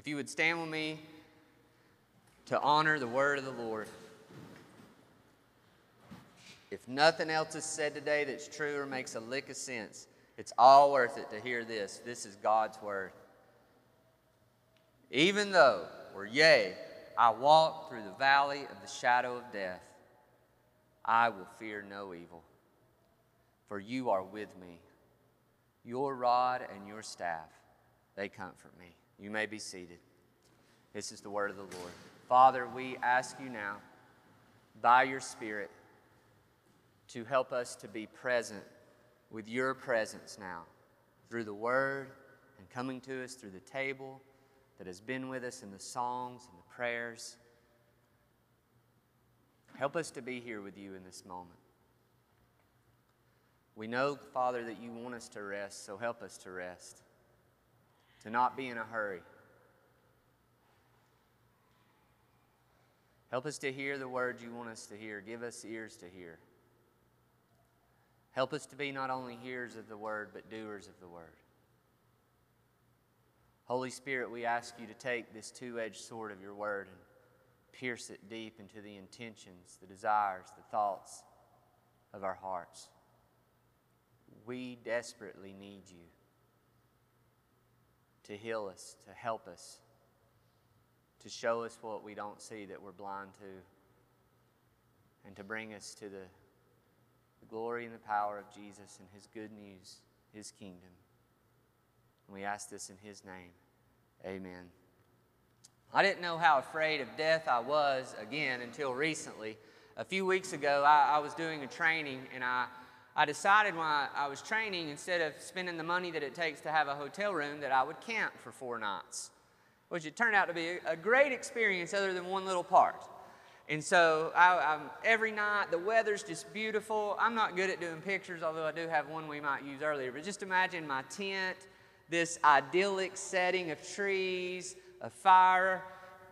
If you would stand with me to honor the word of the Lord. If nothing else is said today that's true or makes a lick of sense, it's all worth it to hear this. This is God's word. Even though, or yea, I walk through the valley of the shadow of death, I will fear no evil, for you are with me. Your rod and your staff, they comfort me. You may be seated. This is the word of the Lord. Father, we ask you now, by your Spirit, to help us to be present with your presence now through the word and coming to us through the table that has been with us in the songs and the prayers. Help us to be here with you in this moment. We know, Father, that you want us to rest, so help us to rest, to not be in a hurry. Help us to hear the words you want us to hear. Give us ears to hear. Help us to be not only hearers of the word, but doers of the word. Holy Spirit, we ask you to take this two edged sword of your word and pierce it deep into the intentions, the desires, the thoughts of our hearts. We desperately need you to heal us, to help us, to show us what we don't see that we're blind to, and to bring us to the the glory and the power of Jesus and his good news, his kingdom. And we ask this in his name. Amen. I didn't know how afraid of death I was again until recently. A few weeks ago, I, I was doing a training, and I, I decided when I, was training, instead of spending the money that it takes to have a hotel room, that I would camp for four nights, which it turned out to be a, a great experience, other than one little part. And so I, every night, the weather's just beautiful. I'm not good at doing pictures, although I do have one we might use earlier. But just imagine my tent, this idyllic setting of trees, a fire,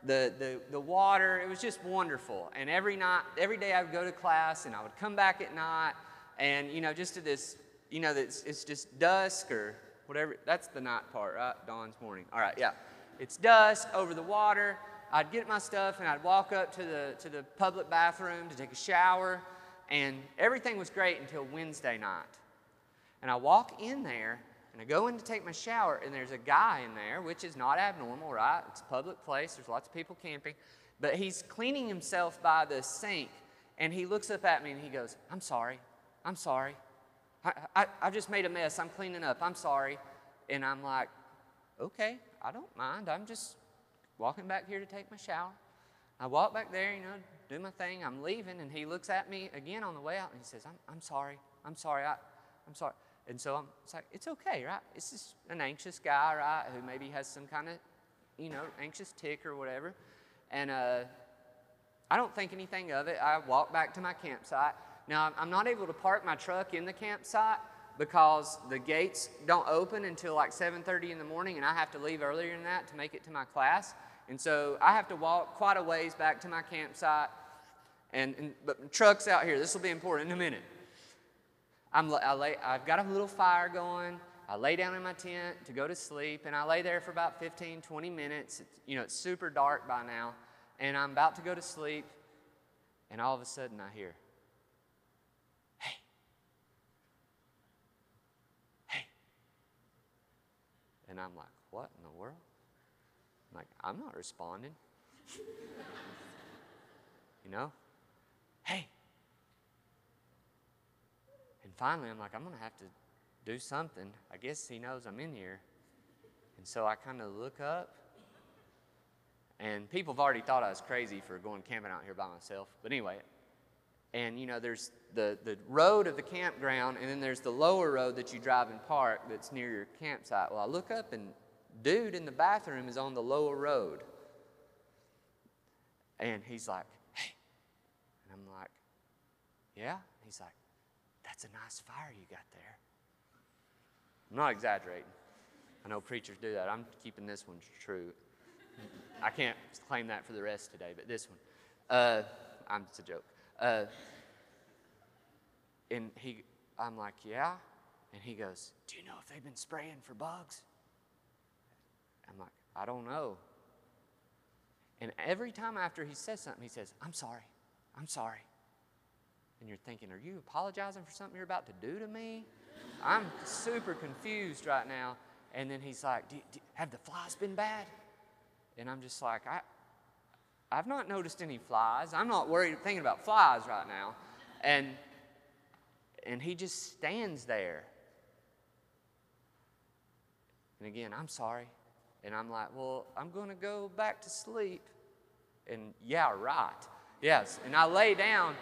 the, the, the water. It was just wonderful. And every night, every day I would go to class and I would come back at night and, you know, just to this, you know, it's, it's just dusk or whatever. That's the night part, right? Dawn's morning. All right, yeah. It's dusk over the water I'd get my stuff and I'd walk up to the, to the public bathroom to take a shower, and everything was great until Wednesday night. And I walk in there and I go in to take my shower, and there's a guy in there, which is not abnormal, right? It's a public place, there's lots of people camping, but he's cleaning himself by the sink, and he looks up at me and he goes, I'm sorry, I'm sorry. I, I, I just made a mess. I'm cleaning up. I'm sorry. And I'm like, okay, I don't mind. I'm just walking back here to take my shower. I walk back there, you know, do my thing. I'm leaving, and he looks at me again on the way out, and he says, I'm, I'm sorry. I'm sorry. I, I'm sorry. And so I'm it's like, it's okay, right? It's just an anxious guy, right, who maybe has some kind of, you know, anxious tick or whatever. And uh, I don't think anything of it. I walk back to my campsite. Now, I'm not able to park my truck in the campsite because the gates don't open until like 7.30 in the morning, and I have to leave earlier than that to make it to my class. And so I have to walk quite a ways back to my campsite. And, and but truck's out here. This will be important in a minute. I'm, I lay, I've got a little fire going. I lay down in my tent to go to sleep, and I lay there for about 15, 20 minutes. It's, you know, it's super dark by now, and I'm about to go to sleep, and all of a sudden I hear, "Hey, hey!" And I'm like, "What in the world?" I'm like, I'm not responding. you know? Hey. And finally, I'm like, I'm going to have to do something. I guess he knows I'm in here. And so I kind of look up. And people have already thought I was crazy for going camping out here by myself. But anyway, and you know, there's the, the road of the campground, and then there's the lower road that you drive and park that's near your campsite. Well, I look up, and dude in the bathroom is on the lower road. And he's like, hey. And I'm like, yeah? He's like, that's a nice fire you got there. I'm not exaggerating. I know preachers do that. I'm keeping this one true. I can't claim that for the rest today, but this one. Uh, I'm just a joke. Uh, and he, I'm like, yeah. And he goes, Do you know if they've been spraying for bugs? I'm like, I don't know. And every time after he says something, he says, I'm sorry. I'm sorry. And you're thinking, Are you apologizing for something you're about to do to me? I'm super confused right now. And then he's like, do, do, Have the flies been bad? And I'm just like, I, I've not noticed any flies. I'm not worried thinking about flies right now. And, and he just stands there. And again, I'm sorry. And I'm like, Well, I'm going to go back to sleep. And yeah, right. Yes. And I lay down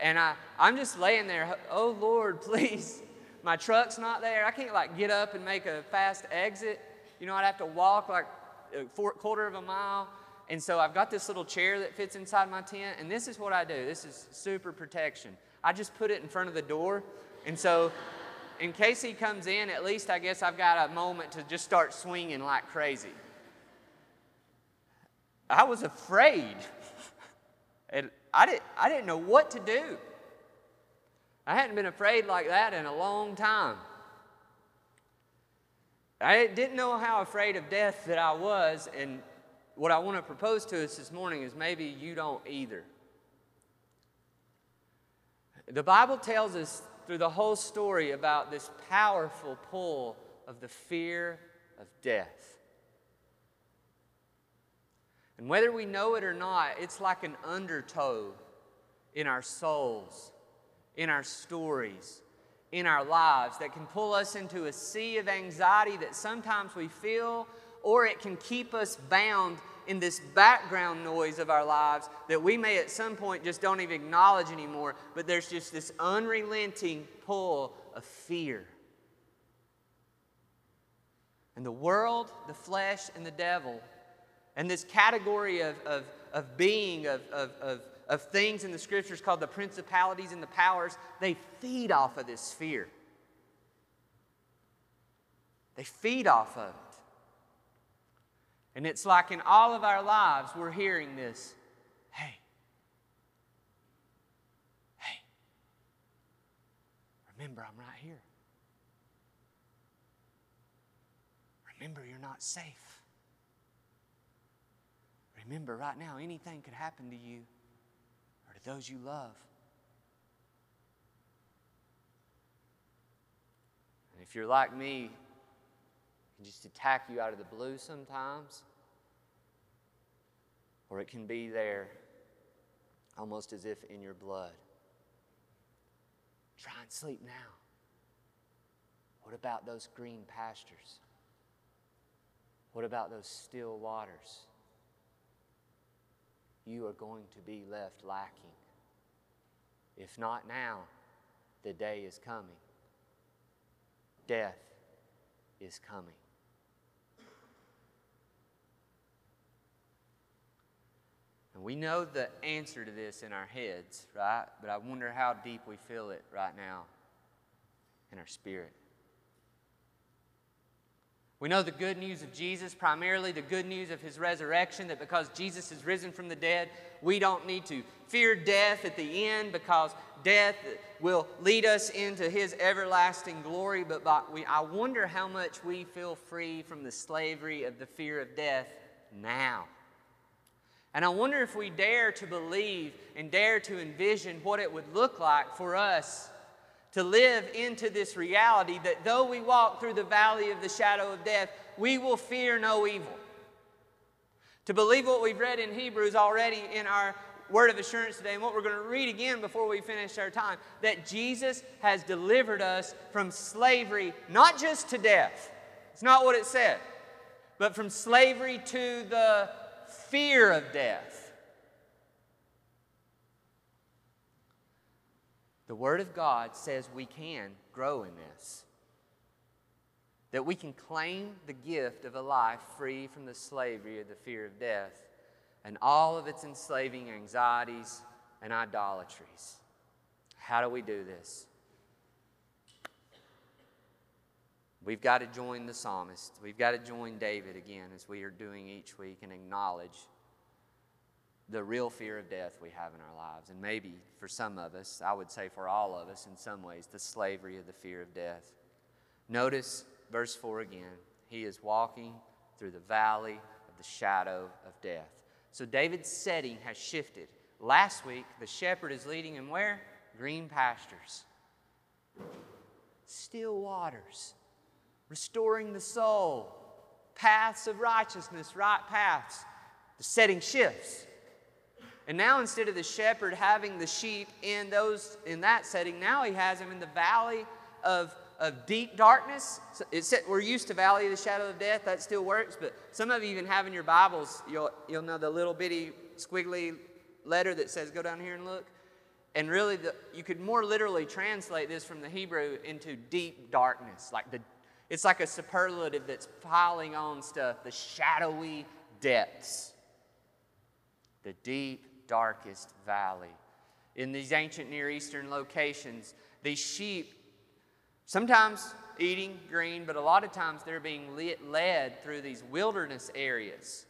and I, I'm just laying there. Oh, Lord, please. My truck's not there. I can't like get up and make a fast exit. You know, I'd have to walk like a quarter of a mile. And so I've got this little chair that fits inside my tent. And this is what I do this is super protection. I just put it in front of the door. And so, in case he comes in, at least I guess I've got a moment to just start swinging like crazy. I was afraid. and I, did, I didn't know what to do. I hadn't been afraid like that in a long time. I didn't know how afraid of death that I was, and what I want to propose to us this morning is maybe you don't either. The Bible tells us through the whole story about this powerful pull of the fear of death. And whether we know it or not, it's like an undertow in our souls, in our stories, in our lives that can pull us into a sea of anxiety that sometimes we feel, or it can keep us bound in this background noise of our lives that we may at some point just don't even acknowledge anymore, but there's just this unrelenting pull of fear. And the world, the flesh, and the devil, and this category of, of, of being, of, of, of of things in the scriptures called the principalities and the powers, they feed off of this fear. They feed off of it. And it's like in all of our lives, we're hearing this hey, hey, remember, I'm right here. Remember, you're not safe. Remember, right now, anything could happen to you or to those you love. And if you're like me, can just attack you out of the blue sometimes, or it can be there almost as if in your blood. Try and sleep now. What about those green pastures? What about those still waters? you are going to be left lacking. If not now, the day is coming. Death is coming. And we know the answer to this in our heads, right? But I wonder how deep we feel it right now in our spirit. We know the good news of Jesus, primarily the good news of his resurrection, that because Jesus is risen from the dead, we don't need to fear death at the end because death will lead us into his everlasting glory. But we, I wonder how much we feel free from the slavery of the fear of death now. And I wonder if we dare to believe and dare to envision what it would look like for us to live into this reality that though we walk through the valley of the shadow of death, we will fear no evil. To believe what we've read in Hebrews already in our word of assurance today, and what we're going to read again before we finish our time, that Jesus has delivered us from slavery, not just to death. It's not what it said, but from slavery to the fear of death. The Word of God says we can grow in this. That we can claim the gift of a life free from the slavery of the fear of death and all of its enslaving anxieties and idolatries. How do we do this? We've got to join the psalmist. We've got to join David again as we are doing each week and acknowledge the real fear of death we have in our lives. And maybe for some of us, I would say for all of us in some ways, the slavery of the fear of death. Notice verse 4 again. He is walking through the valley of the shadow of death. So David's setting has shifted. Last week, the shepherd is leading him where? Green pastures, still waters, restoring the soul, paths of righteousness, right paths. The setting shifts. And now instead of the shepherd having the sheep in those in that setting, now he has them in the valley of, of deep darkness. We're used to valley of the shadow of death, that still works, but some of you even have in your Bibles, you'll, you'll know the little bitty squiggly letter that says, go down here and look. And really, the, you could more literally translate this from the Hebrew into deep darkness. Like the, it's like a superlative that's piling on stuff, the shadowy depths, the deep, darkest valley. In these ancient Near Eastern locations, these sheep, sometimes eating green, but a lot of times they're being led through these wilderness areas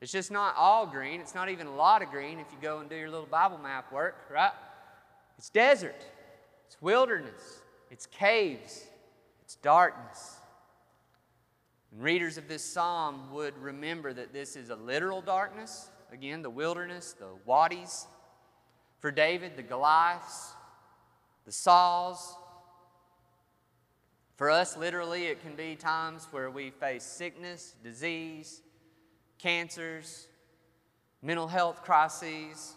it's just not all green. It's not even a lot of green if you go and do your little Bible map work, right? It's desert, it's wilderness, it's caves, it's darkness. And readers of this psalm would remember that this is a literal darkness. Again, the wilderness, the wadis. For David, the Goliaths, the Sauls. For us, literally, it can be times where we face sickness, disease, cancers, mental health crises,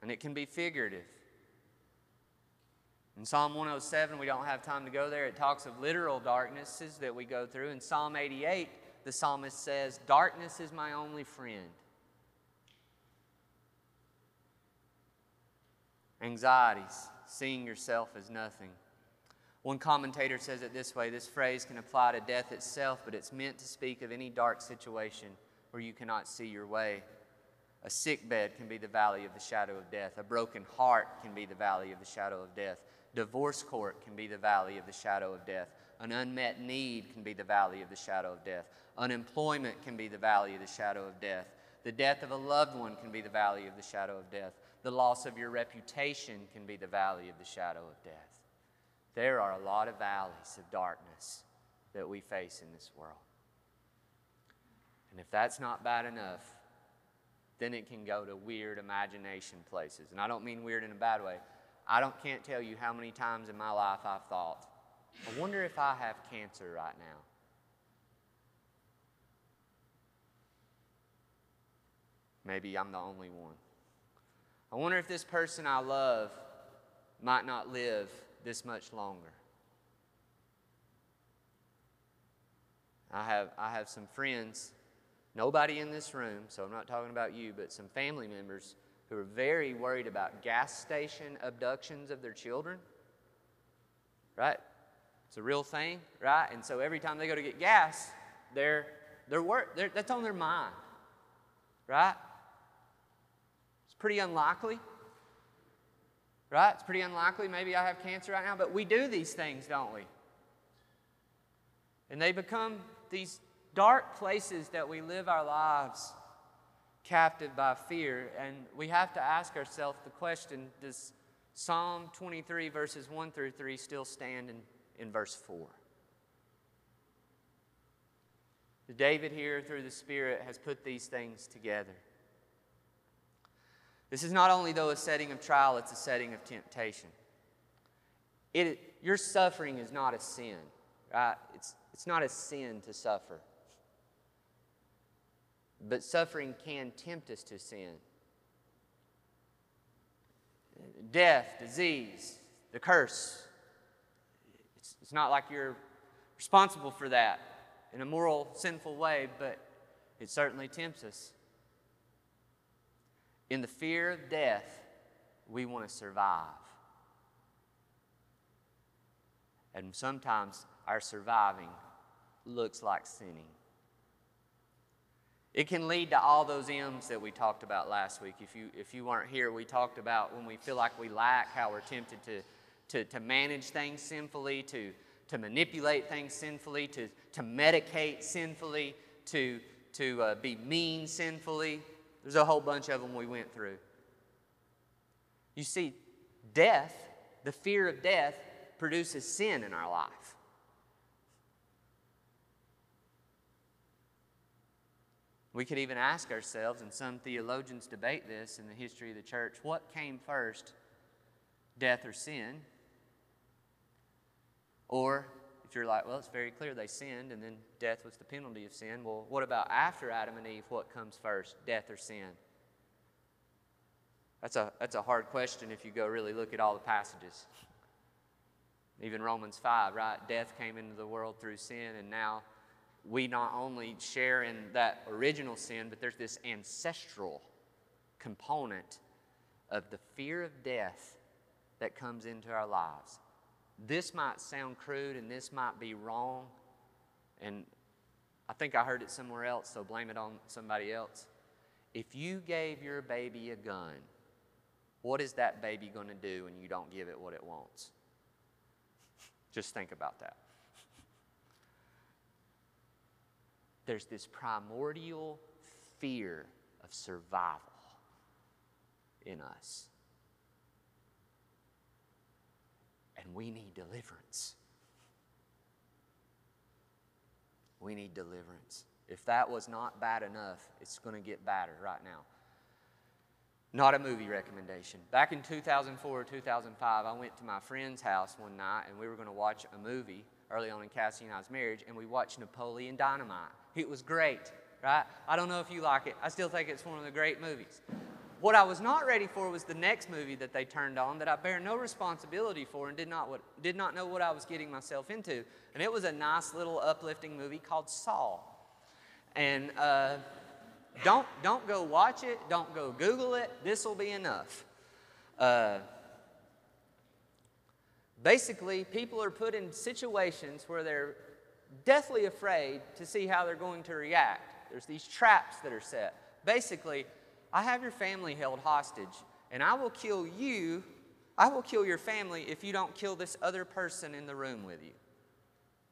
and it can be figurative. In Psalm 107, we don't have time to go there. It talks of literal darknesses that we go through. In Psalm 88, the psalmist says, Darkness is my only friend. Anxieties, seeing yourself as nothing. One commentator says it this way this phrase can apply to death itself, but it's meant to speak of any dark situation where you cannot see your way. A sick bed can be the valley of the shadow of death. A broken heart can be the valley of the shadow of death. Divorce court can be the valley of the shadow of death. An unmet need can be the valley of the shadow of death. Unemployment can be the valley of the shadow of death. The death of a loved one can be the valley of the shadow of death. The loss of your reputation can be the valley of the shadow of death. There are a lot of valleys of darkness that we face in this world. And if that's not bad enough, then it can go to weird imagination places. And I don't mean weird in a bad way. I don't, can't tell you how many times in my life I've thought, I wonder if I have cancer right now. Maybe I'm the only one. I wonder if this person I love might not live this much longer. I have, I have some friends, nobody in this room, so I'm not talking about you, but some family members who are very worried about gas station abductions of their children. Right? It's a real thing, right? And so every time they go to get gas, they're, they're, work, they're that's on their mind. Right? It's pretty unlikely Right? It's pretty unlikely. Maybe I have cancer right now, but we do these things, don't we? And they become these dark places that we live our lives captive by fear. And we have to ask ourselves the question Does Psalm 23, verses 1 through 3, still stand in, in verse 4? David, here through the Spirit, has put these things together. This is not only, though, a setting of trial, it's a setting of temptation. It, your suffering is not a sin, right? It's, it's not a sin to suffer. But suffering can tempt us to sin. Death, disease, the curse. It's, it's not like you're responsible for that in a moral, sinful way, but it certainly tempts us. In the fear of death, we want to survive. And sometimes our surviving looks like sinning. It can lead to all those M's that we talked about last week. If you, if you weren't here, we talked about when we feel like we lack, how we're tempted to, to, to manage things sinfully, to, to manipulate things sinfully, to, to medicate sinfully, to, to uh, be mean sinfully. There's a whole bunch of them we went through. You see, death, the fear of death, produces sin in our life. We could even ask ourselves, and some theologians debate this in the history of the church what came first, death or sin? Or if you're like, well, it's very clear they sinned and then death was the penalty of sin, well, what about after Adam and Eve? What comes first, death or sin? That's a, that's a hard question if you go really look at all the passages. Even Romans 5, right? Death came into the world through sin, and now we not only share in that original sin, but there's this ancestral component of the fear of death that comes into our lives. This might sound crude and this might be wrong, and I think I heard it somewhere else, so blame it on somebody else. If you gave your baby a gun, what is that baby going to do when you don't give it what it wants? Just think about that. There's this primordial fear of survival in us. And we need deliverance. We need deliverance. If that was not bad enough, it's going to get badder right now. Not a movie recommendation. Back in 2004 or 2005, I went to my friend's house one night and we were going to watch a movie early on in Cassie and I's marriage, and we watched Napoleon Dynamite. It was great, right? I don't know if you like it. I still think it's one of the great movies. What I was not ready for was the next movie that they turned on that I bear no responsibility for and did not, what, did not know what I was getting myself into. And it was a nice little uplifting movie called Saw. And uh, don't, don't go watch it, don't go Google it, this will be enough. Uh, basically, people are put in situations where they're deathly afraid to see how they're going to react. There's these traps that are set. Basically, I have your family held hostage, and I will kill you, I will kill your family if you don't kill this other person in the room with you.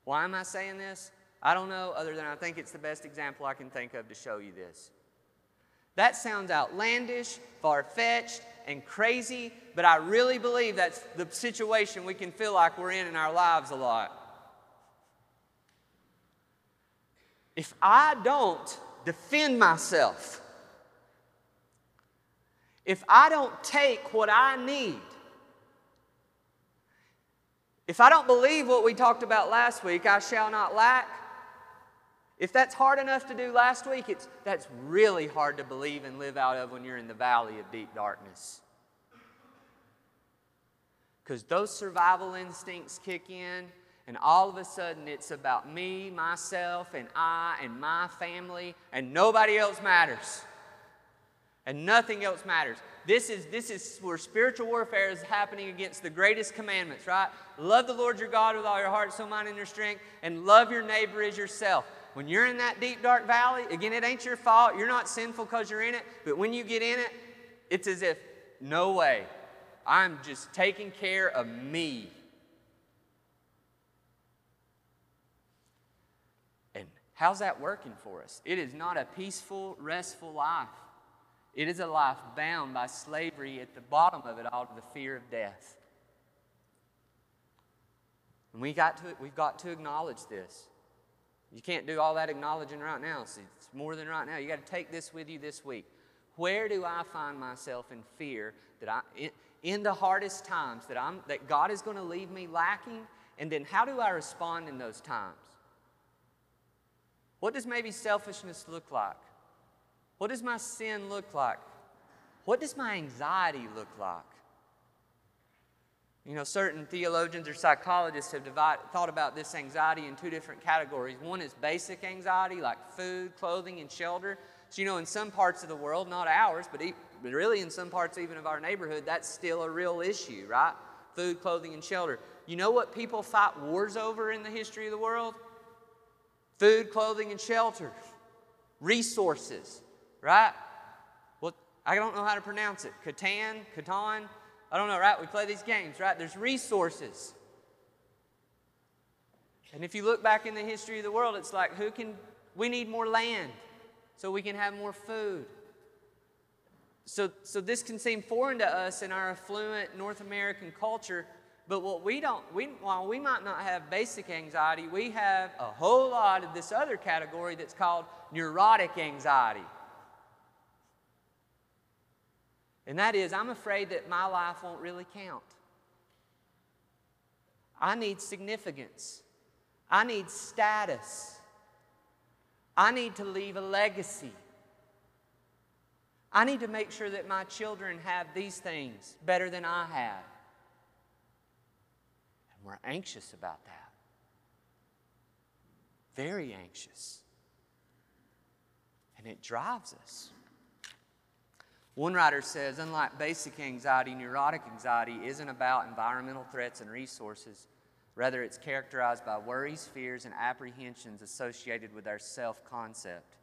Why am I saying this? I don't know, other than I think it's the best example I can think of to show you this. That sounds outlandish, far fetched, and crazy, but I really believe that's the situation we can feel like we're in in our lives a lot. If I don't defend myself, if I don't take what I need, if I don't believe what we talked about last week, I shall not lack. If that's hard enough to do last week, it's, that's really hard to believe and live out of when you're in the valley of deep darkness. Because those survival instincts kick in, and all of a sudden it's about me, myself, and I, and my family, and nobody else matters and nothing else matters. This is, this is where spiritual warfare is happening against the greatest commandments, right? Love the Lord your God with all your heart, soul, mind, and your strength, and love your neighbor as yourself. When you're in that deep, dark valley, again, it ain't your fault. You're not sinful because you're in it, but when you get in it, it's as if, no way, I'm just taking care of me. And how's that working for us? It is not a peaceful, restful life. It is a life bound by slavery at the bottom of it all to the fear of death. And we got to, we've got to acknowledge this. You can't do all that acknowledging right now. So it's more than right now. You got to take this with you this week. Where do I find myself in fear that I, in, in the hardest times, that, I'm, that God is going to leave me lacking? And then how do I respond in those times? What does maybe selfishness look like? What does my sin look like? What does my anxiety look like? You know, certain theologians or psychologists have thought about this anxiety in two different categories. One is basic anxiety, like food, clothing, and shelter. So, you know, in some parts of the world, not ours, but, but really in some parts even of our neighborhood, that's still a real issue, right? Food, clothing, and shelter. You know what people fight wars over in the history of the world? Food, clothing, and shelter. Resources right? Well, I don't know how to pronounce it. Catan, Catan, I don't know, right? We play these games, right? There's resources. And if you look back in the history of the world, it's like, who can, we need more land so we can have more food. So, so this can seem foreign to us in our affluent North American culture, But what we don't, we, while we might not have basic anxiety, we have a whole lot of this other category that's called neurotic anxiety. And that is, I'm afraid that my life won't really count. I need significance. I need status. I need to leave a legacy. I need to make sure that my children have these things better than I have. We're anxious about that. Very anxious. And it drives us. One writer says, unlike basic anxiety, neurotic anxiety isn't about environmental threats and resources. Rather, it's characterized by worries, fears, and apprehensions associated with our self concept,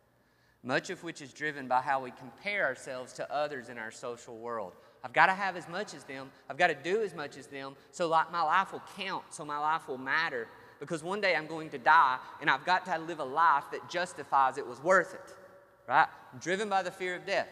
much of which is driven by how we compare ourselves to others in our social world. I've got to have as much as them, I've got to do as much as them, so like my life will count, so my life will matter. Because one day I'm going to die, and I've got to live a life that justifies it was worth it. Right? I'm driven by the fear of death.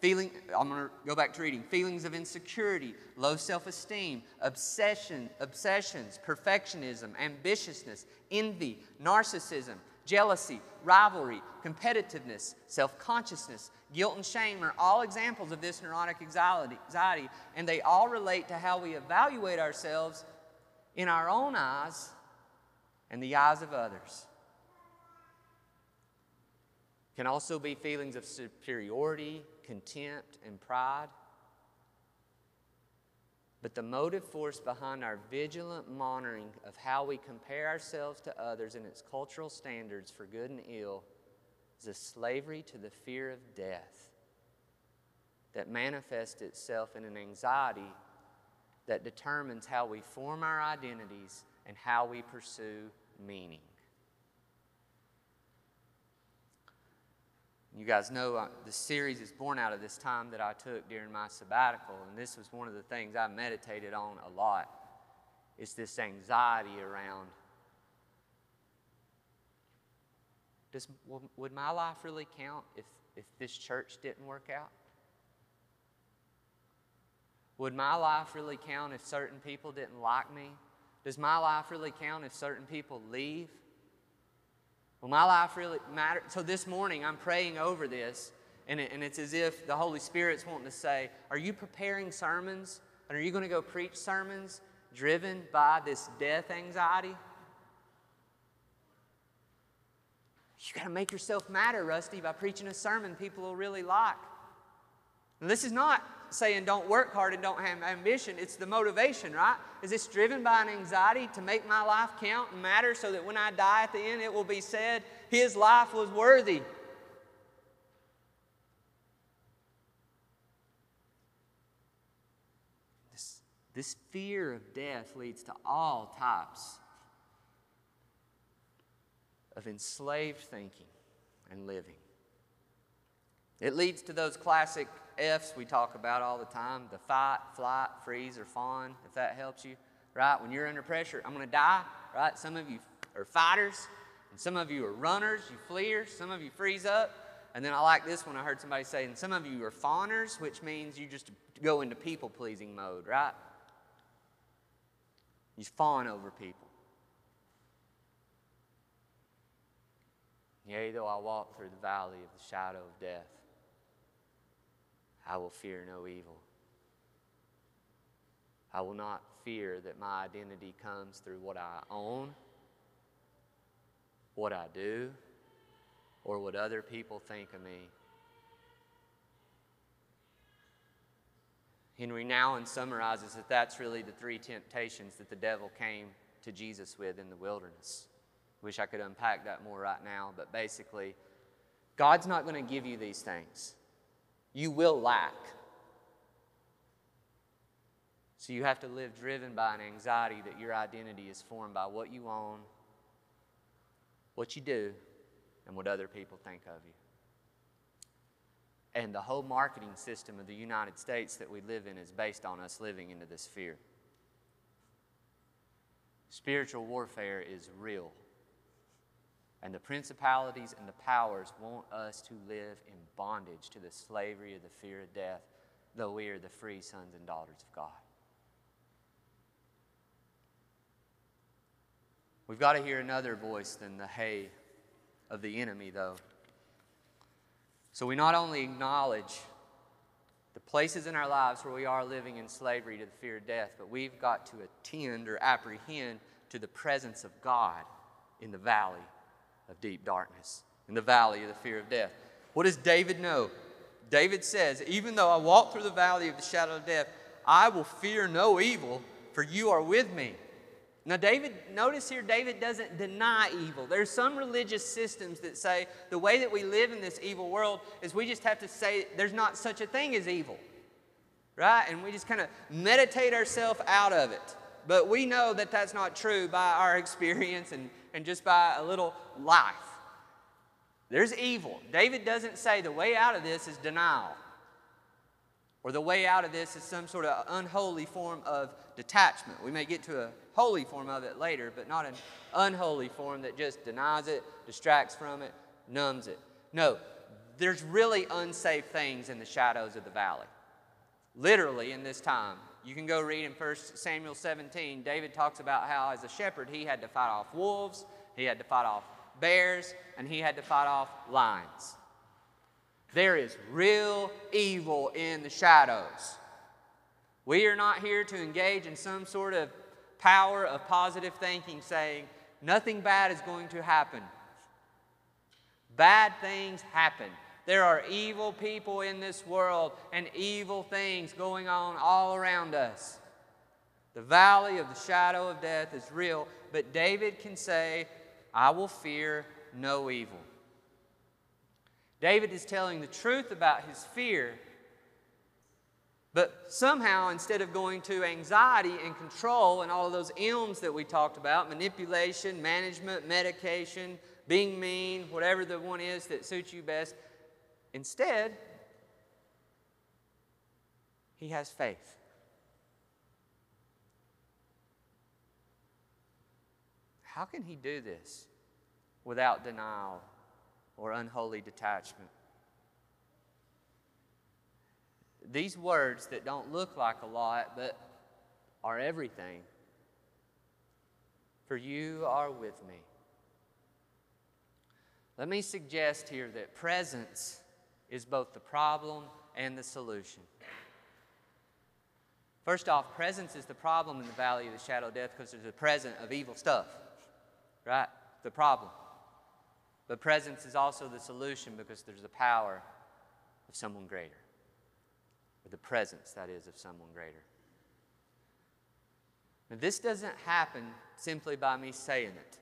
Feeling, I'm going to go back to reading. Feelings of insecurity, low self esteem, obsession, obsessions, perfectionism, ambitiousness, envy, narcissism, jealousy, rivalry, competitiveness, self consciousness, guilt, and shame are all examples of this neurotic anxiety, and they all relate to how we evaluate ourselves in our own eyes and the eyes of others can also be feelings of superiority, contempt, and pride. But the motive force behind our vigilant monitoring of how we compare ourselves to others and its cultural standards for good and ill is a slavery to the fear of death that manifests itself in an anxiety that determines how we form our identities and how we pursue meaning. You guys know uh, the series is born out of this time that I took during my sabbatical, and this was one of the things I meditated on a lot. It's this anxiety around does, would my life really count if, if this church didn't work out? Would my life really count if certain people didn't like me? Does my life really count if certain people leave? Will my life really matter? So this morning, I'm praying over this, and, it, and it's as if the Holy Spirit's wanting to say, Are you preparing sermons? And are you going to go preach sermons driven by this death anxiety? You got to make yourself matter, Rusty, by preaching a sermon people will really like. And this is not saying don't work hard and don't have ambition. It's the motivation, right? Is this driven by an anxiety to make my life count and matter so that when I die at the end, it will be said his life was worthy? This, this fear of death leads to all types of enslaved thinking and living. It leads to those classic F's we talk about all the time the fight, flight, freeze, or fawn, if that helps you, right? When you're under pressure, I'm going to die, right? Some of you are fighters, and some of you are runners, you fleers, some of you freeze up. And then I like this one I heard somebody say, and some of you are fawners, which means you just go into people pleasing mode, right? You fawn over people. Yea, though I walk through the valley of the shadow of death, I will fear no evil. I will not fear that my identity comes through what I own, what I do, or what other people think of me. Henri Nouwen summarizes that that's really the three temptations that the devil came to Jesus with in the wilderness. Wish I could unpack that more right now, but basically, God's not going to give you these things you will lack. So you have to live driven by an anxiety that your identity is formed by what you own, what you do, and what other people think of you. And the whole marketing system of the United States that we live in is based on us living into this fear. Spiritual warfare is real. And the principalities and the powers want us to live in bondage to the slavery of the fear of death, though we are the free sons and daughters of God. We've got to hear another voice than the hey of the enemy, though. So we not only acknowledge the places in our lives where we are living in slavery to the fear of death, but we've got to attend or apprehend to the presence of God in the valley of deep darkness, in the valley of the fear of death. What does David know? David says, Even though I walk through the valley of the shadow of death, I will fear no evil, for you are with me. Now, David, notice here, David doesn't deny evil. There's some religious systems that say the way that we live in this evil world is we just have to say there's not such a thing as evil, right? And we just kind of meditate ourselves out of it. But we know that that's not true by our experience and, and just by a little life. There's evil. David doesn't say the way out of this is denial or the way out of this is some sort of unholy form of detachment. We may get to a holy form of it later, but not an unholy form that just denies it, distracts from it, numbs it. No, there's really unsafe things in the shadows of the valley. Literally, in this time, you can go read in 1 Samuel 17. David talks about how, as a shepherd, he had to fight off wolves, he had to fight off bears, and he had to fight off lions. There is real evil in the shadows. We are not here to engage in some sort of power of positive thinking saying nothing bad is going to happen. Bad things happen. There are evil people in this world and evil things going on all around us. The valley of the shadow of death is real, but David can say, I will fear no evil. David is telling the truth about his fear but somehow, instead of going to anxiety and control and all of those M's that we talked about manipulation, management, medication, being mean, whatever the one is that suits you best instead, he has faith. How can he do this without denial or unholy detachment? these words that don't look like a lot, but are everything. For you are with me. Let me suggest here that presence is both the problem and the solution. First off, presence is the problem in the valley of the shadow of death because there's a present of evil stuff, right? The problem. But presence is also the solution because there's the power of someone greater or the presence, that is, of someone greater. Now, this doesn't happen simply by me saying it,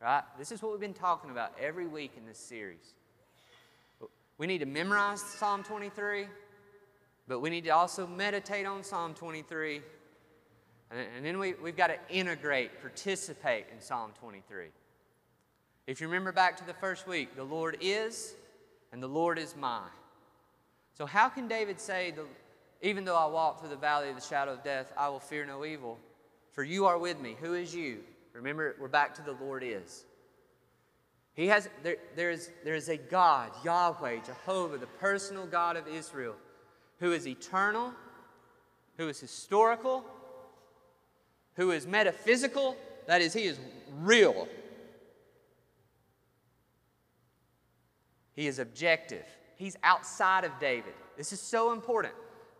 right? This is what we've been talking about every week in this series. We need to memorize Psalm 23, but we need to also meditate on Psalm 23. And, then we, we've got to integrate, participate in Psalm 23. If you remember back to the first week, the Lord is, and the Lord is mine. So, how can David say, Even though I walk through the valley of the shadow of death, I will fear no evil? For you are with me. Who is you? Remember, we're back to the Lord is. He has, there, there, is, there is a God, Yahweh, Jehovah, the personal God of Israel, who is eternal, who is historical, who is metaphysical, that is, he is real. He is objective. He's outside of David. This is so important.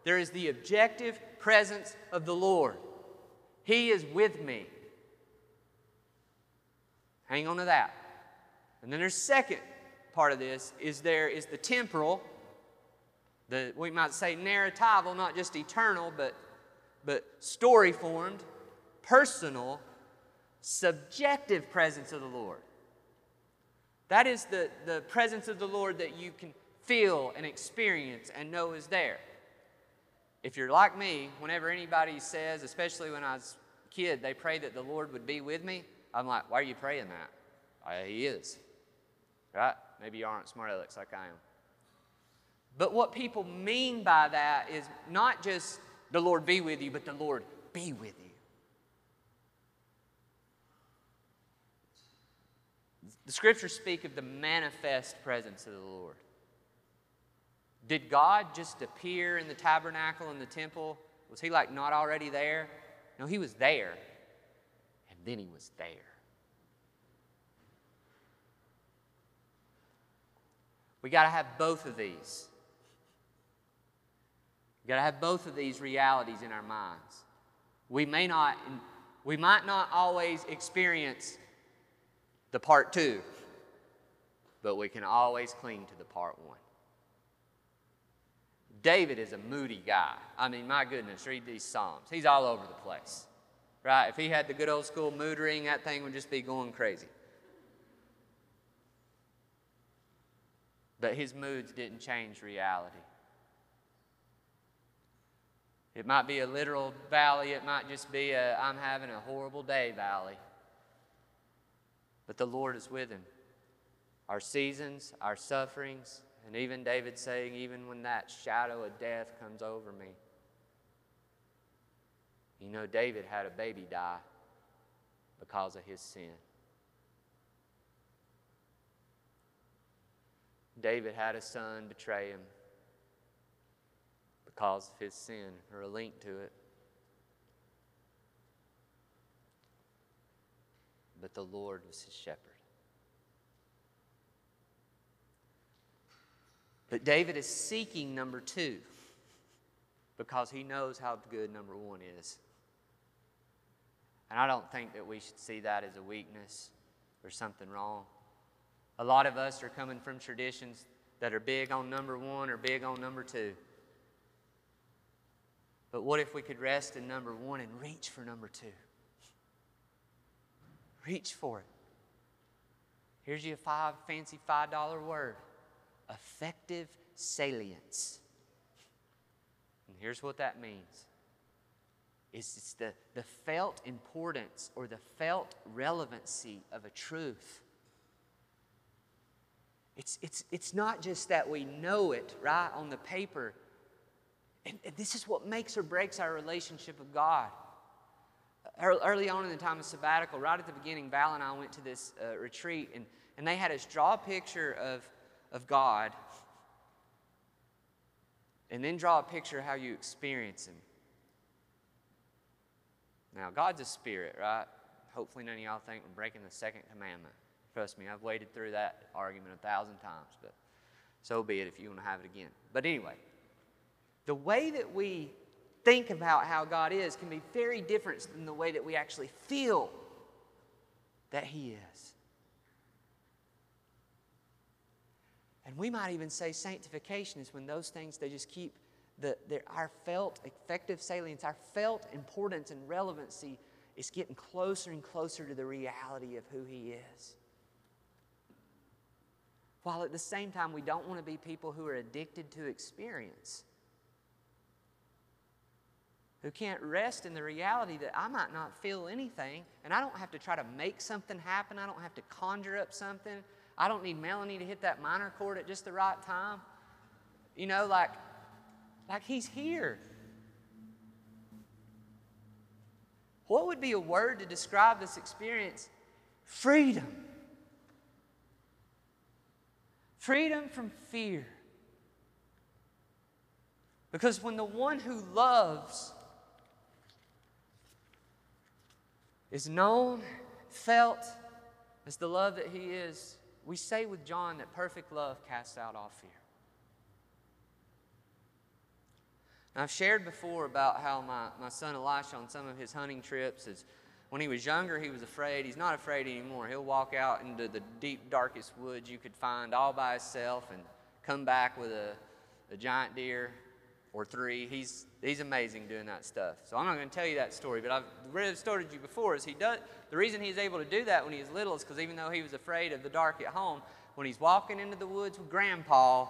There is the objective presence of the Lord. He is with me. Hang on to that. And then there's second part of this is there is the temporal, the we might say narratival, not just eternal, but but story formed, personal, subjective presence of the Lord. That is the, the presence of the Lord that you can feel and experience and know is there. If you're like me, whenever anybody says, especially when I was a kid, they pray that the Lord would be with me, I'm like, why are you praying that? Uh, he is. Right? Maybe you aren't smart Alex like I am. But what people mean by that is not just the Lord be with you, but the Lord be with you. The scriptures speak of the manifest presence of the Lord. Did God just appear in the tabernacle in the temple? Was he like not already there? No, he was there. And then he was there. We got to have both of these. We got to have both of these realities in our minds. We may not, we might not always experience the part two, but we can always cling to the part one. David is a moody guy. I mean, my goodness, read these Psalms. He's all over the place, right? If he had the good old school mood ring, that thing would just be going crazy. But his moods didn't change reality. It might be a literal valley, it might just be a I'm having a horrible day valley. But the Lord is with him. Our seasons, our sufferings, and even David saying, even when that shadow of death comes over me. You know, David had a baby die because of his sin. David had a son betray him because of his sin or a link to it. But the Lord was his shepherd. But David is seeking number two because he knows how good number one is. And I don't think that we should see that as a weakness or something wrong. A lot of us are coming from traditions that are big on number one or big on number two. But what if we could rest in number one and reach for number two? Reach for it. Here's your five fancy $5 word affective salience. And here's what that means it's the, the felt importance or the felt relevancy of a truth. It's, it's, it's not just that we know it, right, on the paper. And, and this is what makes or breaks our relationship with God. Early on in the time of sabbatical, right at the beginning, Val and I went to this uh, retreat, and, and they had us draw a picture of, of God and then draw a picture of how you experience Him. Now, God's a spirit, right? Hopefully, none of y'all think we're breaking the second commandment. Trust me, I've waded through that argument a thousand times, but so be it if you want to have it again. But anyway, the way that we think about how God is can be very different than the way that we actually feel that He is. And we might even say sanctification is when those things they just keep the, our felt affective salience, our felt importance and relevancy is getting closer and closer to the reality of who He is. While at the same time, we don't want to be people who are addicted to experience, who can't rest in the reality that I might not feel anything, and I don't have to try to make something happen. I don't have to conjure up something. I don't need Melanie to hit that minor chord at just the right time. You know, like, like he's here. What would be a word to describe this experience? Freedom. Freedom from fear. Because when the one who loves is known, felt as the love that he is, we say with John that perfect love casts out all fear. Now, I've shared before about how my, my son Elisha on some of his hunting trips is when he was younger, he was afraid. He's not afraid anymore. He'll walk out into the deep, darkest woods you could find all by himself and come back with a, a giant deer or three. He's, he's amazing doing that stuff. So I'm not going to tell you that story, but I've read you before. Is he does the reason he's able to do that when he was little is because even though he was afraid of the dark at home, when he's walking into the woods with Grandpa,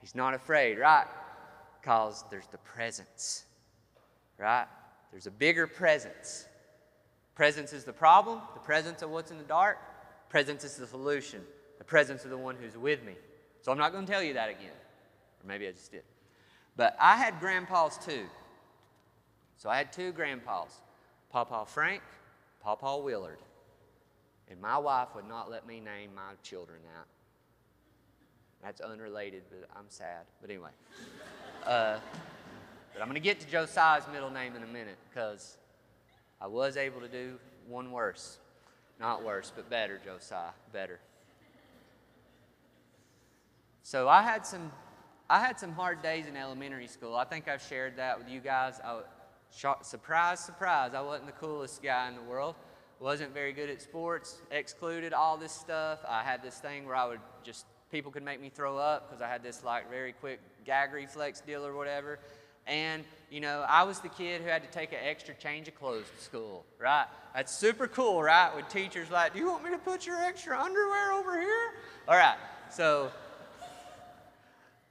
he's not afraid, right? Because there's the presence, right? There's a bigger presence Presence is the problem, the presence of what's in the dark. Presence is the solution, the presence of the one who's with me. So I'm not going to tell you that again. Or maybe I just did. But I had grandpas too. So I had two grandpas Papa Frank, Papa Willard. And my wife would not let me name my children that. That's unrelated, but I'm sad. But anyway. Uh, but I'm going to get to Josiah's middle name in a minute because I was able to do one worse. Not worse, but better, Josiah. Better. So I had some, I had some hard days in elementary school. I think I've shared that with you guys. I, surprise, surprise, I wasn't the coolest guy in the world. Wasn't very good at sports, excluded all this stuff. I had this thing where I would just, people could make me throw up because I had this like very quick gag reflex deal or whatever. And, you know, I was the kid who had to take an extra change of clothes to school, right? That's super cool, right? With teachers like, do you want me to put your extra underwear over here? All right, so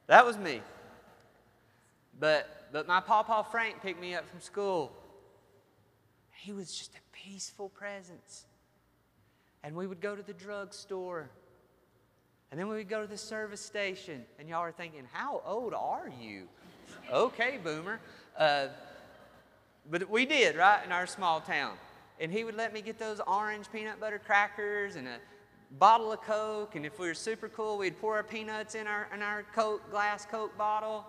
that was me. But, but my Papa Frank picked me up from school. He was just a peaceful presence. And we would go to the drugstore. And then we would go to the service station. And y'all are thinking, how old are you? Okay, boomer. Uh, but we did, right, in our small town. And he would let me get those orange peanut butter crackers and a bottle of Coke. And if we were super cool, we'd pour our peanuts in our, in our Coke, glass Coke bottle.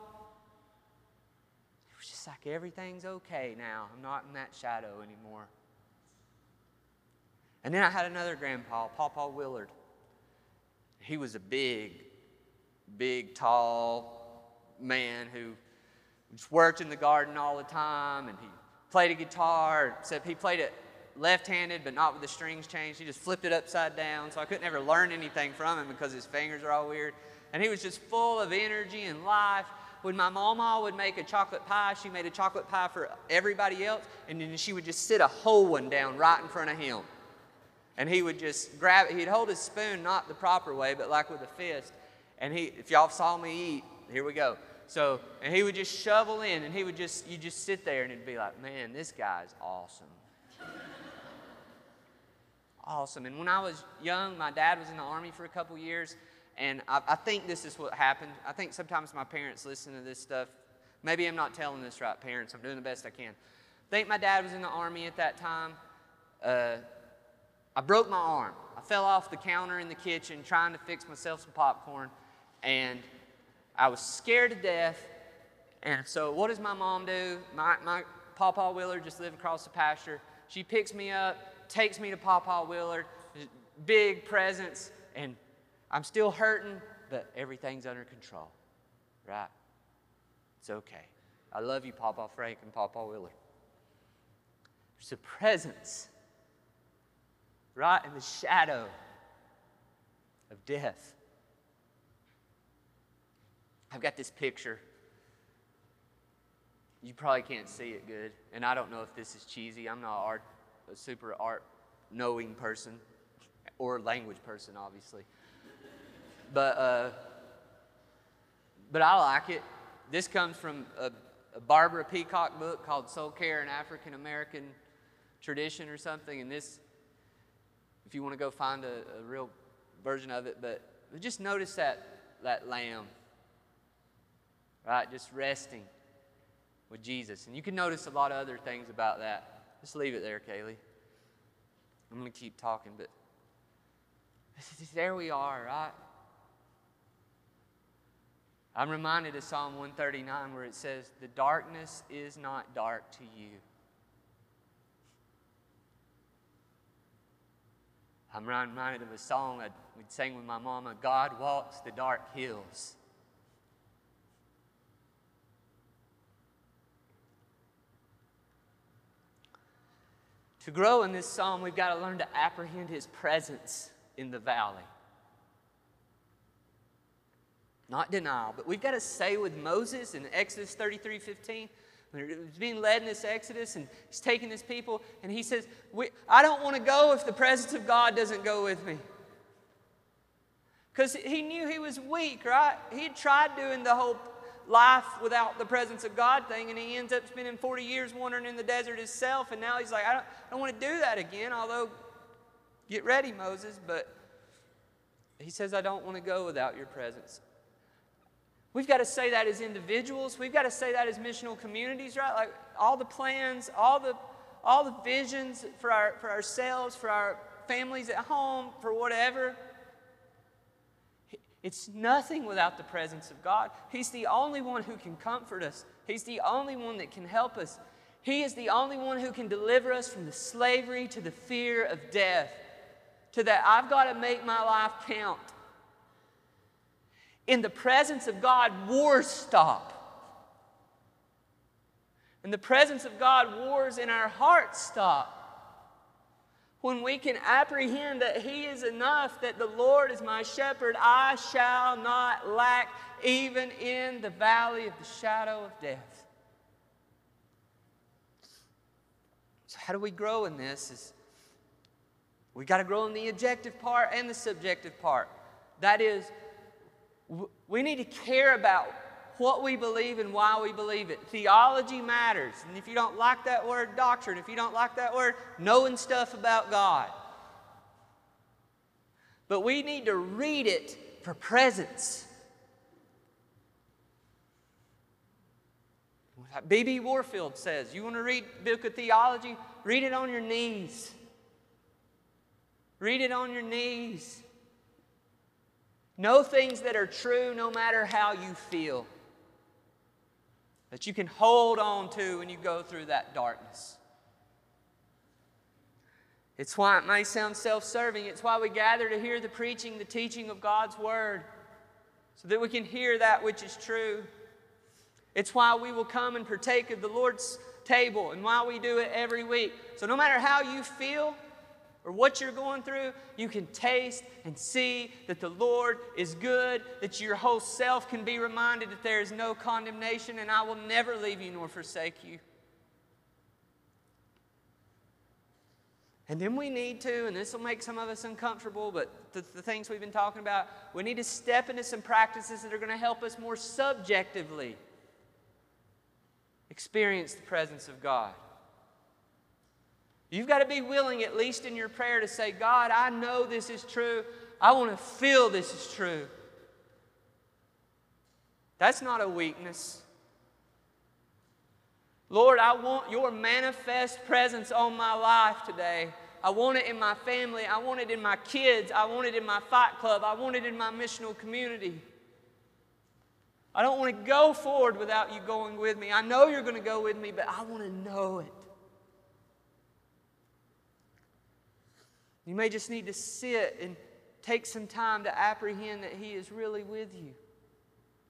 It was just like everything's okay now. I'm not in that shadow anymore. And then I had another grandpa, Papa Willard. He was a big, big, tall man who just worked in the garden all the time, and he played a guitar, except he played it left-handed, but not with the strings changed. He just flipped it upside down, so I couldn't ever learn anything from him because his fingers are all weird. And he was just full of energy and life. When my mama would make a chocolate pie, she made a chocolate pie for everybody else, and then she would just sit a whole one down right in front of him. And he would just grab it. He'd hold his spoon not the proper way, but like with a fist. And he, if y'all saw me eat, here we go. So, and he would just shovel in, and he would just, you just sit there, and it'd be like, man, this guy's awesome. awesome. And when I was young, my dad was in the army for a couple years, and I, I think this is what happened. I think sometimes my parents listen to this stuff. Maybe I'm not telling this right, parents. I'm doing the best I can. I think my dad was in the army at that time. Uh, I broke my arm. I fell off the counter in the kitchen trying to fix myself some popcorn, and I was scared to death. And so, what does my mom do? My, my Papa Willard just lived across the pasture. She picks me up, takes me to Papa Willard, big presence, and I'm still hurting, but everything's under control, right? It's okay. I love you, Papa Frank and Papa Willard. There's a presence right in the shadow of death. I've got this picture. You probably can't see it good, and I don't know if this is cheesy. I'm not art, a super art knowing person or language person, obviously. But, uh, but I like it. This comes from a, a Barbara Peacock book called Soul Care and African American Tradition or something. And this, if you want to go find a, a real version of it, but just notice that, that lamb right? Just resting with Jesus. And you can notice a lot of other things about that. Just leave it there, Kaylee. I'm going to keep talking, but there we are, right? I'm reminded of Psalm 139 where it says, The darkness is not dark to you. I'm reminded of a song I would sing with my mama God walks the dark hills. To grow in this psalm, we've got to learn to apprehend his presence in the valley. Not denial, but we've got to say with Moses in Exodus 33 15, when he's being led in this Exodus and he's taking his people, and he says, I don't want to go if the presence of God doesn't go with me. Because he knew he was weak, right? He had tried doing the whole life without the presence of God thing, and he ends up spending 40 years wandering in the desert himself, and now he's like, I don't, I don't want to do that again, although get ready, Moses, but he says, I don't want to go without your presence. We've got to say that as individuals. We've got to say that as missional communities, right? Like all the plans, all the, all the visions for, our, for ourselves, for our families at home, for whatever. It's nothing without the presence of God. He's the only one who can comfort us, He's the only one that can help us. He is the only one who can deliver us from the slavery to the fear of death, to that I've got to make my life count. In the presence of God, wars stop. In the presence of God, wars in our hearts stop. When we can apprehend that He is enough, that the Lord is my shepherd, I shall not lack, even in the valley of the shadow of death. So, how do we grow in this? Is we got to grow in the objective part and the subjective part. That is, we need to care about what we believe and why we believe it. Theology matters. And if you don't like that word, doctrine, if you don't like that word, knowing stuff about God. But we need to read it for presence. B.B. Warfield says, you want to read book of theology? Read it on your knees. Read it on your knees. Know things that are true no matter how you feel. That you can hold on to when you go through that darkness. It's why it may sound self serving. It's why we gather to hear the preaching, the teaching of God's Word, so that we can hear that which is true. It's why we will come and partake of the Lord's table and why we do it every week. So, no matter how you feel, or what you're going through, you can taste and see that the Lord is good, that your whole self can be reminded that there is no condemnation, and I will never leave you nor forsake you. And then we need to, and this will make some of us uncomfortable, but the, the things we've been talking about, we need to step into some practices that are going to help us more subjectively experience the presence of God. You've got to be willing, at least in your prayer, to say, God, I know this is true. I want to feel this is true. That's not a weakness. Lord, I want your manifest presence on my life today. I want it in my family. I want it in my kids. I want it in my fight club. I want it in my missional community. I don't want to go forward without you going with me. I know you're going to go with me, but I want to know it. You may just need to sit and take some time to apprehend that He is really with you.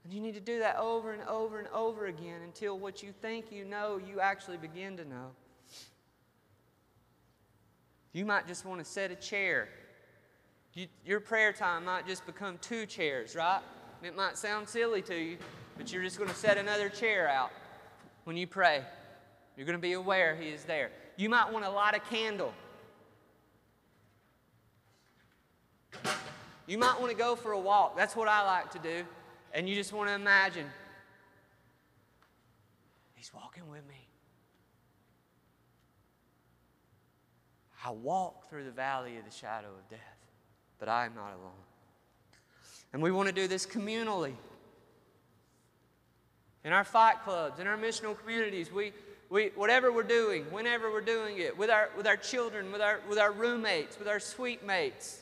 And you need to do that over and over and over again until what you think you know, you actually begin to know. You might just want to set a chair. You, your prayer time might just become two chairs, right? It might sound silly to you, but you're just going to set another chair out when you pray. You're going to be aware He is there. You might want to light a candle You might want to go for a walk. That's what I like to do. And you just want to imagine He's walking with me. I walk through the valley of the shadow of death, but I am not alone. And we want to do this communally. In our fight clubs, in our missional communities, we, we, whatever we're doing, whenever we're doing it, with our, with our children, with our, with our roommates, with our suite mates,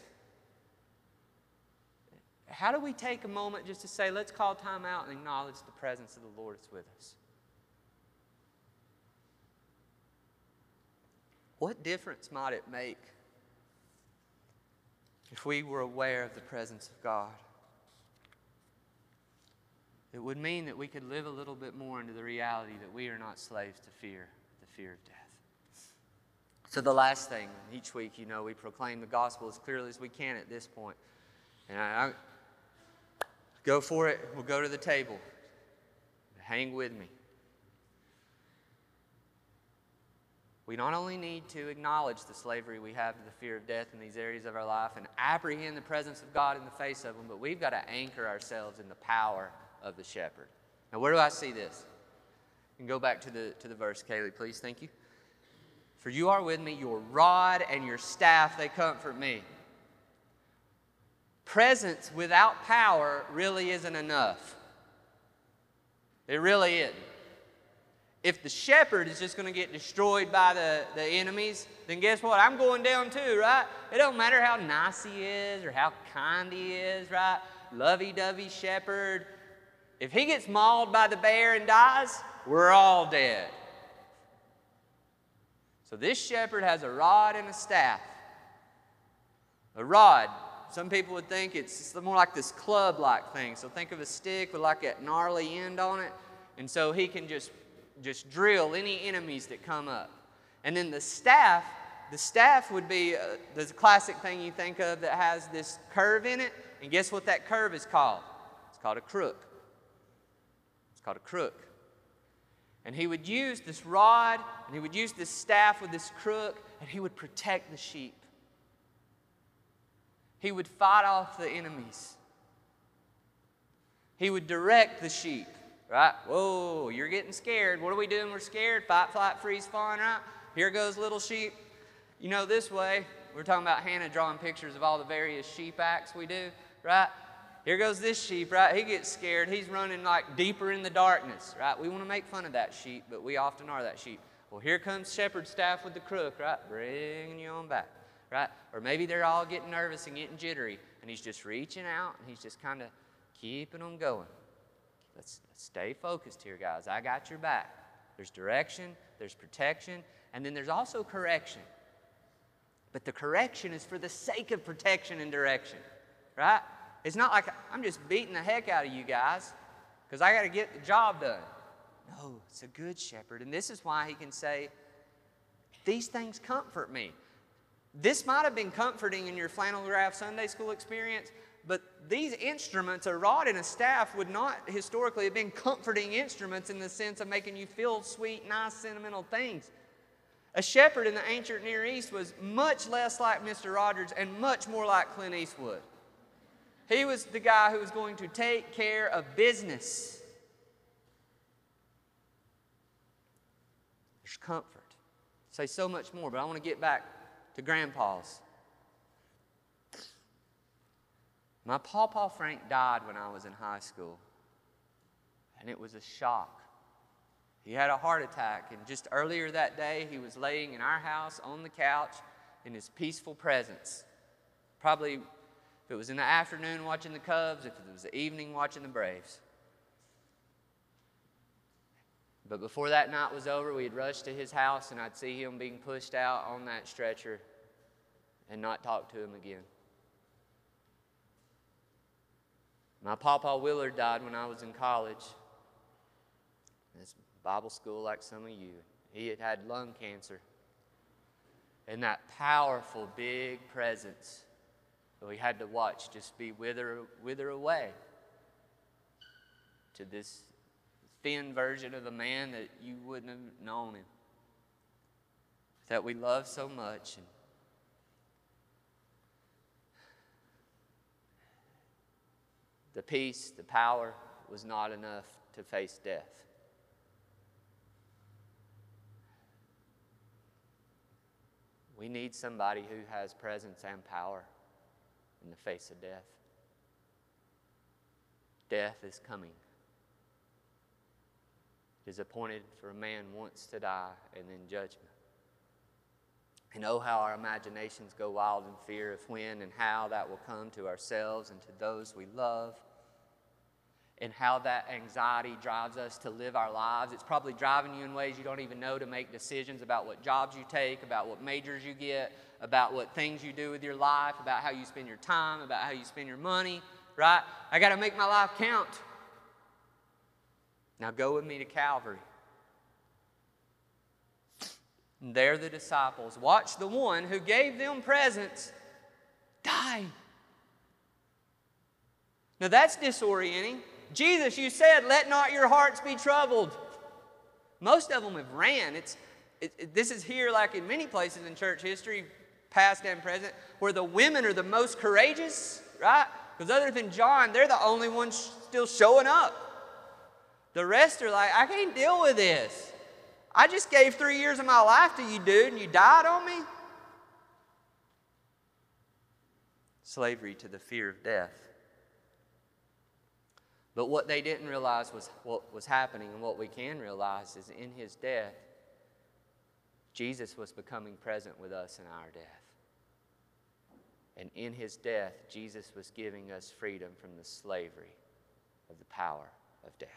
how do we take a moment just to say, let's call time out and acknowledge the presence of the Lord is with us? What difference might it make if we were aware of the presence of God? It would mean that we could live a little bit more into the reality that we are not slaves to fear, the fear of death. So, the last thing, each week, you know, we proclaim the gospel as clearly as we can at this point. And I, Go for it. We'll go to the table. Hang with me. We not only need to acknowledge the slavery we have to the fear of death in these areas of our life and apprehend the presence of God in the face of them, but we've got to anchor ourselves in the power of the shepherd. Now, where do I see this? And go back to the, to the verse, Kaylee, please. Thank you. For you are with me, your rod and your staff, they comfort me. Presence without power really isn't enough. It really isn't. If the shepherd is just going to get destroyed by the, the enemies, then guess what? I'm going down too, right? It don't matter how nice he is or how kind he is, right? Lovey dovey shepherd. If he gets mauled by the bear and dies, we're all dead. So this shepherd has a rod and a staff. A rod Some people would think it's more like this club like thing. So think of a stick with like that gnarly end on it. And so he can just, just drill any enemies that come up. And then the staff, the staff would be uh, the classic thing you think of that has this curve in it. And guess what that curve is called? It's called a crook. It's called a crook. And he would use this rod and he would use this staff with this crook and he would protect the sheep. He would fight off the enemies. He would direct the sheep, right? Whoa, you're getting scared. What are we doing? We're scared. Fight, flight, freeze, fawn, right? Here goes little sheep. You know, this way, we're talking about Hannah drawing pictures of all the various sheep acts we do, right? Here goes this sheep, right? He gets scared. He's running like deeper in the darkness, right? We want to make fun of that sheep, but we often are that sheep. Well, here comes shepherd staff with the crook, right? Bringing you on back, right? Or maybe they're all getting nervous and getting jittery, and he's just reaching out and he's just kind of keeping them going. Let's, let's stay focused here, guys. I got your back. There's direction, there's protection, and then there's also correction. But the correction is for the sake of protection and direction, right? It's not like I'm just beating the heck out of you guys because I got to get the job done. No, it's a good shepherd. And this is why he can say, These things comfort me. This might have been comforting in your flannel graph Sunday school experience, but these instruments, a rod and a staff, would not historically have been comforting instruments in the sense of making you feel sweet, nice, sentimental things. A shepherd in the ancient Near East was much less like Mr. Rogers and much more like Clint Eastwood. He was the guy who was going to take care of business. There's comfort. Say so much more, but I want to get back to grandpa's. My pawpaw Frank died when I was in high school, and it was a shock. He had a heart attack, and just earlier that day, he was laying in our house on the couch in his peaceful presence. Probably if it was in the afternoon watching the Cubs, if it was the evening watching the Braves. But before that night was over, we'd rush to his house and I'd see him being pushed out on that stretcher and not talk to him again. My Papa Willard died when I was in college. It's Bible school like some of you. He had had lung cancer. And that powerful, big presence that we had to watch just be wither, wither away to this thin version of the man that you wouldn't have known him, that we love so much. And the peace, the power was not enough to face death. We need somebody who has presence and power in the face of death. Death is coming. It is appointed for a man once to die and then judgment. And oh, how our imaginations go wild in fear of when and how that will come to ourselves and to those we love and how that anxiety drives us to live our lives. It's probably driving you in ways you don't even know to make decisions about what jobs you take, about what majors you get, about what things you do with your life, about how you spend your time, about how you spend your money, right? I got to make my life count. Now go with me to Calvary. And there the disciples watch the one who gave them presence die. Now that's disorienting. Jesus, you said, let not your hearts be troubled. Most of them have ran. It's, it, it, this is here, like in many places in church history, past and present, where the women are the most courageous, right? Because other than John, they're the only ones still showing up. The rest are like, I can't deal with this. I just gave three years of my life to you, dude, and you died on me? Slavery to the fear of death. But what they didn't realize was what was happening, and what we can realize is in his death, Jesus was becoming present with us in our death. And in his death, Jesus was giving us freedom from the slavery of the power of death.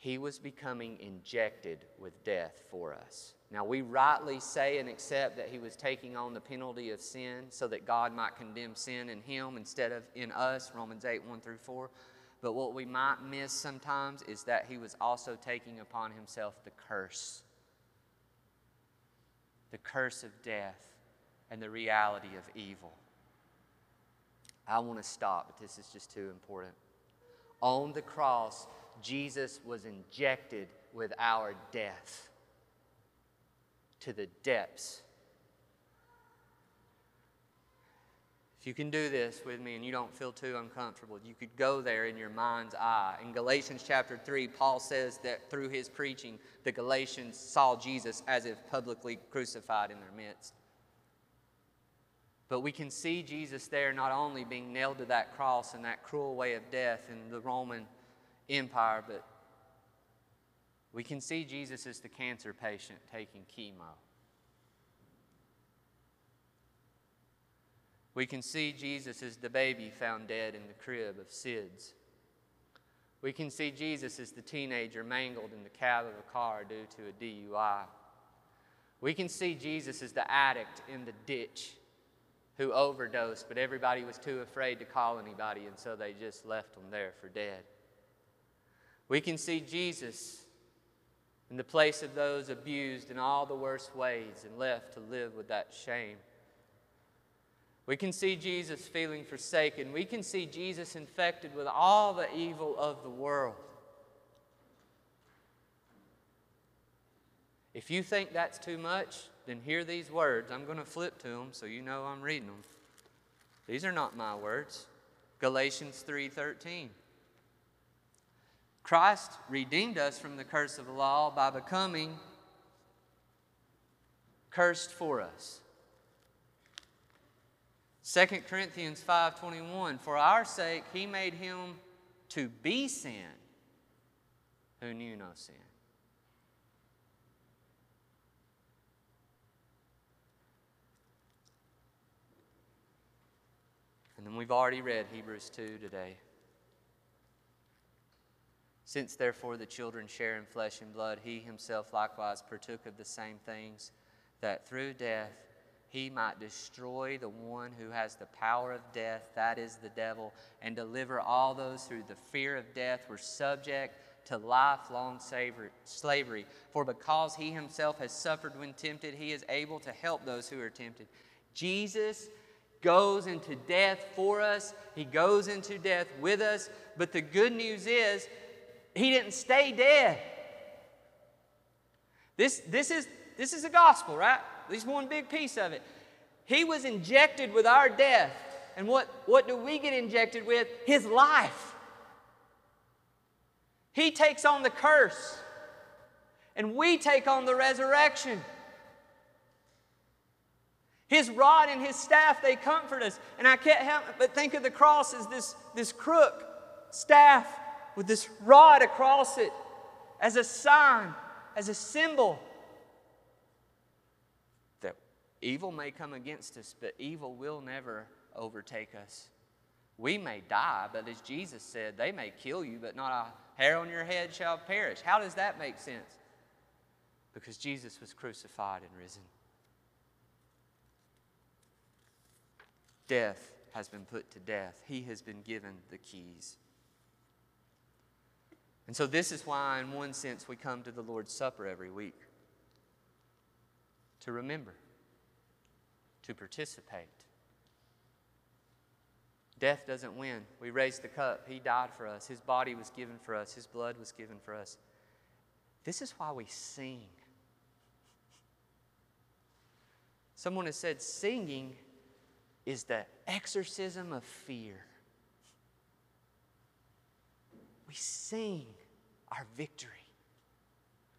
He was becoming injected with death for us. Now, we rightly say and accept that he was taking on the penalty of sin so that God might condemn sin in him instead of in us, Romans 8 1 through 4. But what we might miss sometimes is that he was also taking upon himself the curse the curse of death and the reality of evil. I want to stop, but this is just too important. On the cross, Jesus was injected with our death to the depths If you can do this with me and you don't feel too uncomfortable, you could go there in your mind's eye. In Galatians chapter 3, Paul says that through his preaching, the Galatians saw Jesus as if publicly crucified in their midst. But we can see Jesus there not only being nailed to that cross and that cruel way of death in the Roman Empire, but we can see Jesus as the cancer patient taking chemo. We can see Jesus as the baby found dead in the crib of SIDS. We can see Jesus as the teenager mangled in the cab of a car due to a DUI. We can see Jesus as the addict in the ditch who overdosed, but everybody was too afraid to call anybody, and so they just left him there for dead. We can see Jesus in the place of those abused in all the worst ways and left to live with that shame. We can see Jesus feeling forsaken. We can see Jesus infected with all the evil of the world. If you think that's too much, then hear these words. I'm going to flip to them so you know I'm reading them. These are not my words. Galatians 3:13. Christ redeemed us from the curse of the law by becoming cursed for us. 2 Corinthians 5:21 For our sake he made him to be sin who knew no sin. And then we've already read Hebrews 2 today. Since therefore the children share in flesh and blood, he himself likewise partook of the same things, that through death he might destroy the one who has the power of death, that is the devil, and deliver all those who, the fear of death, were subject to lifelong slavery. For because he himself has suffered when tempted, he is able to help those who are tempted. Jesus goes into death for us, he goes into death with us, but the good news is he didn't stay dead. This, this, is, this is the gospel, right? At least one big piece of it. He was injected with our death. And what, what do we get injected with? His life. He takes on the curse, and we take on the resurrection. His rod and his staff, they comfort us. And I can't help but think of the cross as this, this crook staff with this rod across it as a sign, as a symbol that Evil may come against us, but evil will never overtake us. We may die, but as Jesus said, they may kill you, but not a hair on your head shall perish. How does that make sense? Because Jesus was crucified and risen. Death has been put to death, He has been given the keys. And so, this is why, in one sense, we come to the Lord's Supper every week to remember to participate. Death doesn't win. We raise the cup. He died for us. His body was given for us. His blood was given for us. This is why we sing. Someone has said singing is the exorcism of fear. We sing our victory.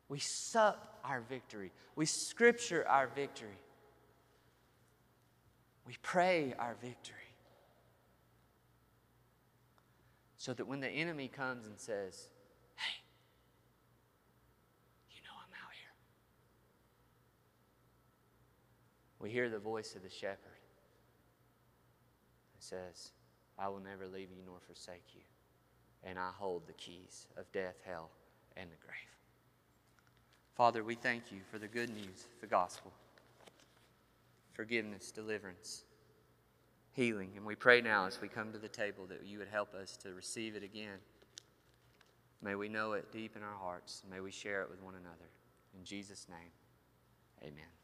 We sup our victory. We scripture our victory. We pray our victory. So that when the enemy comes and says, Hey, you know I'm out here, we hear the voice of the shepherd that says, I will never leave you nor forsake you, and I hold the keys of death, hell, and the grave. Father, we thank you for the good news, the gospel, forgiveness, deliverance, healing. And we pray now as we come to the table that you would help us to receive it again. May we know it deep in our hearts. May we share it with one another. In Jesus' name, amen.